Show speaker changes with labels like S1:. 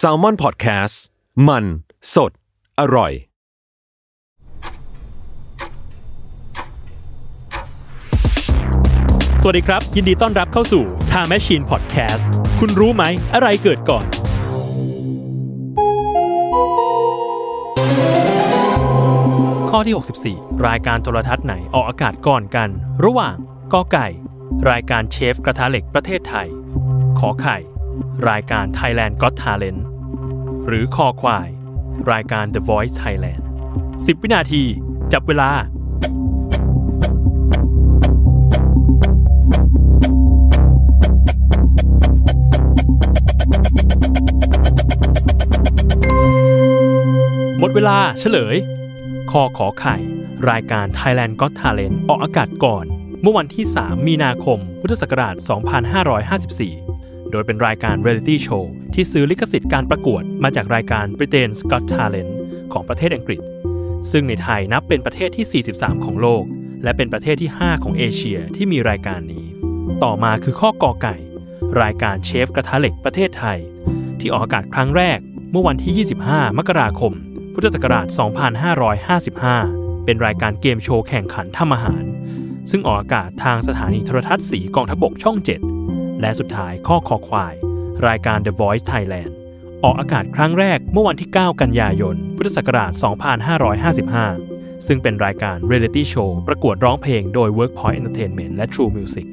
S1: s a l ม o n PODCAST มัน สด อร่อย
S2: สวัสดีครับ ยินดีต้อนรับเข้าสู่ Time Machine Podcast คุณรู้ไหม อะไรเกิดก่อน ข้อที่ 64 รายการโทรทัศน์ไหนออกอากาศก่อนกัน ระหว่างกอไก่ รายการเชฟกระทะเหล็กประเทศไทย ขอไข่ รายการ Thailand Got Talent หรือคอควาย รายการ The Voice Thailand 10 วินาที จับเวลา หมดเวลาเฉลยคอขอไข่ รายการ Thailand Got Talent ออกอากาศก่อน เมื่อวันที่ 3 มีนาคม พุทธศักราช 2554 โดยเป็นรายการเรียลิตี้โชว์ที่ซื้อลิขสิทธิ์การประกวดมาจากรายการ Britain's Got Talent ของประเทศอังกฤษ ซึ่งในไทยนับเป็นประเทศที่ 43 ของโลก และเป็นประเทศที่ 5 ของเอเชียที่มีรายการนี้ ต่อมาคือข้อกอไก่ รายการเชฟกระทะเหล็กประเทศไทย ที่ออกอากาศครั้งแรกเมื่อวันที่ 25 มกราคม พุทธศักราช 2555 เป็นรายการเกมโชว์แข่งขันทำอาหาร ซึ่งออกอากาศทางสถานีโทรทัศน์สีกองทพบกช่อง 7 และสุดท้ายข้อคอควาย รายการ The Voice Thailand ออกอากาศครั้งแรกเมื่อวันที่ 9 กันยายน พุทธศักราช 2555 ซึ่งเป็นรายการเรียลิตี้โชว์ประกวดร้องเพลงโดย Workpoint Entertainment และ True Music